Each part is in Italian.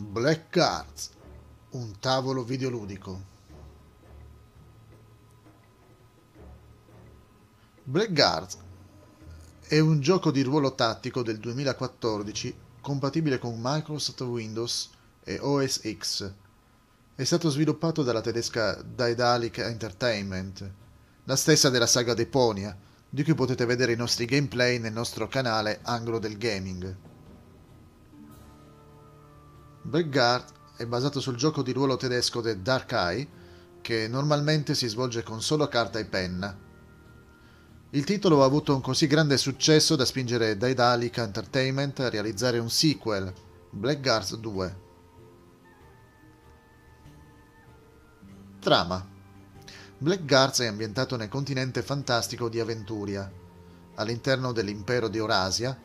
Black Cards, un tavolo videoludico. Black Guards è un gioco di ruolo tattico del 2014 compatibile con Microsoft Windows e OS X. È stato sviluppato dalla tedesca Daedalic Entertainment, la stessa della saga Deponia, di cui potete vedere i nostri gameplay nel nostro canale Anglo del Gaming. Blackguard è basato sul gioco di ruolo tedesco The Dark Eye, che normalmente si svolge con solo carta e penna. Il titolo ha avuto un così grande successo da spingere Daedalic Entertainment a realizzare un sequel, Blackguards 2. Trama Blackguards è ambientato nel continente fantastico di Aventuria. All'interno dell'impero di Eurasia,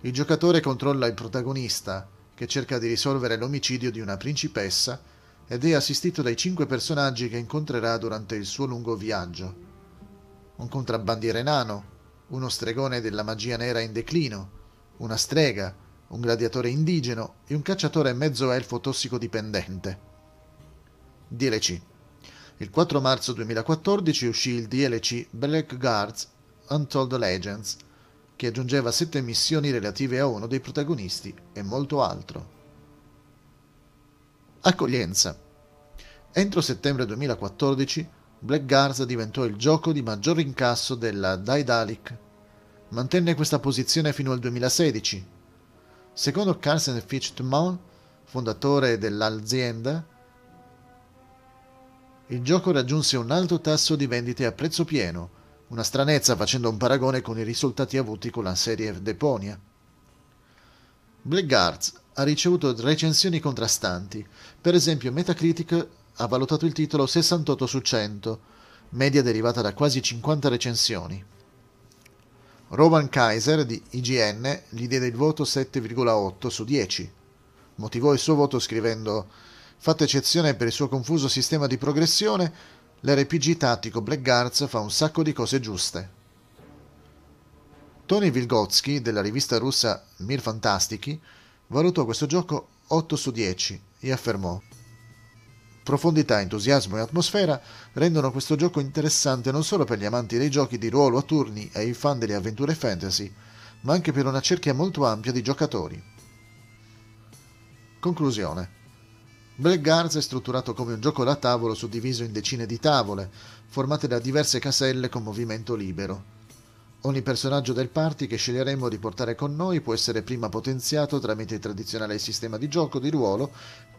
il giocatore controlla il protagonista, che cerca di risolvere l'omicidio di una principessa ed è assistito dai cinque personaggi che incontrerà durante il suo lungo viaggio. Un contrabbandiere nano, uno stregone della magia nera in declino, una strega, un gladiatore indigeno e un cacciatore mezzo elfo tossicodipendente. DLC il 4 marzo 2014 uscì il DLC Black Guards Untold Legends, che aggiungeva sette missioni relative a uno dei protagonisti e molto altro. Accoglienza. Entro settembre 2014, Black Guards diventò il gioco di maggior incasso della Daedalic. Mantenne questa posizione fino al 2016. Secondo Carson Fitch Tmon, fondatore dell'azienda, il gioco raggiunse un alto tasso di vendite a prezzo pieno, una stranezza facendo un paragone con i risultati avuti con la serie Deponia. Blackguards ha ricevuto recensioni contrastanti. Per esempio, Metacritic ha valutato il titolo 68 su 100, media derivata da quasi 50 recensioni. Roman Kaiser di IGN gli diede il voto 7,8 su 10. Motivò il suo voto scrivendo Fatta eccezione per il suo confuso sistema di progressione, l'RPG tattico Blackguards fa un sacco di cose giuste. Tony Vilgotsky, della rivista russa Mir Fantastiki, valutò questo gioco 8 su 10 e affermò Profondità, entusiasmo e atmosfera rendono questo gioco interessante non solo per gli amanti dei giochi di ruolo a turni e i fan delle avventure fantasy, ma anche per una cerchia molto ampia di giocatori. Conclusione Blackguards è strutturato come un gioco da tavolo suddiviso in decine di tavole, formate da diverse caselle con movimento libero. Ogni personaggio del party che sceglieremo di portare con noi può essere prima potenziato tramite il tradizionale sistema di gioco di ruolo,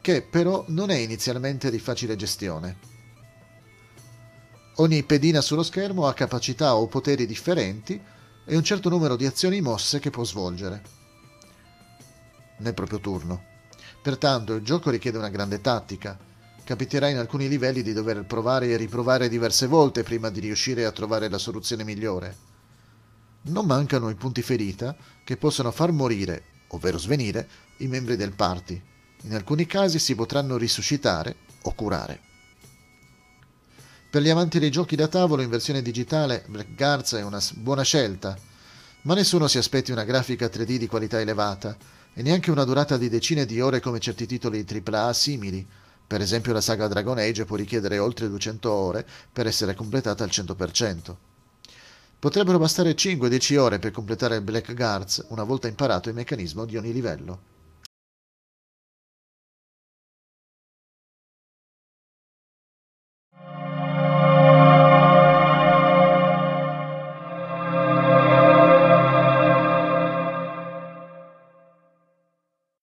che però non è inizialmente di facile gestione. Ogni pedina sullo schermo ha capacità o poteri differenti e un certo numero di azioni mosse che può svolgere nel proprio turno. Pertanto il gioco richiede una grande tattica. Capiterà in alcuni livelli di dover provare e riprovare diverse volte prima di riuscire a trovare la soluzione migliore. Non mancano i punti ferita che possono far morire, ovvero svenire, i membri del party. In alcuni casi si potranno risuscitare o curare. Per gli amanti dei giochi da tavolo in versione digitale, Black Guards è una buona scelta, ma nessuno si aspetti una grafica 3D di qualità elevata e neanche una durata di decine di ore come certi titoli AAA simili. Per esempio la saga Dragon Age può richiedere oltre 200 ore per essere completata al 100%. Potrebbero bastare 5-10 ore per completare Black Guards una volta imparato il meccanismo di ogni livello.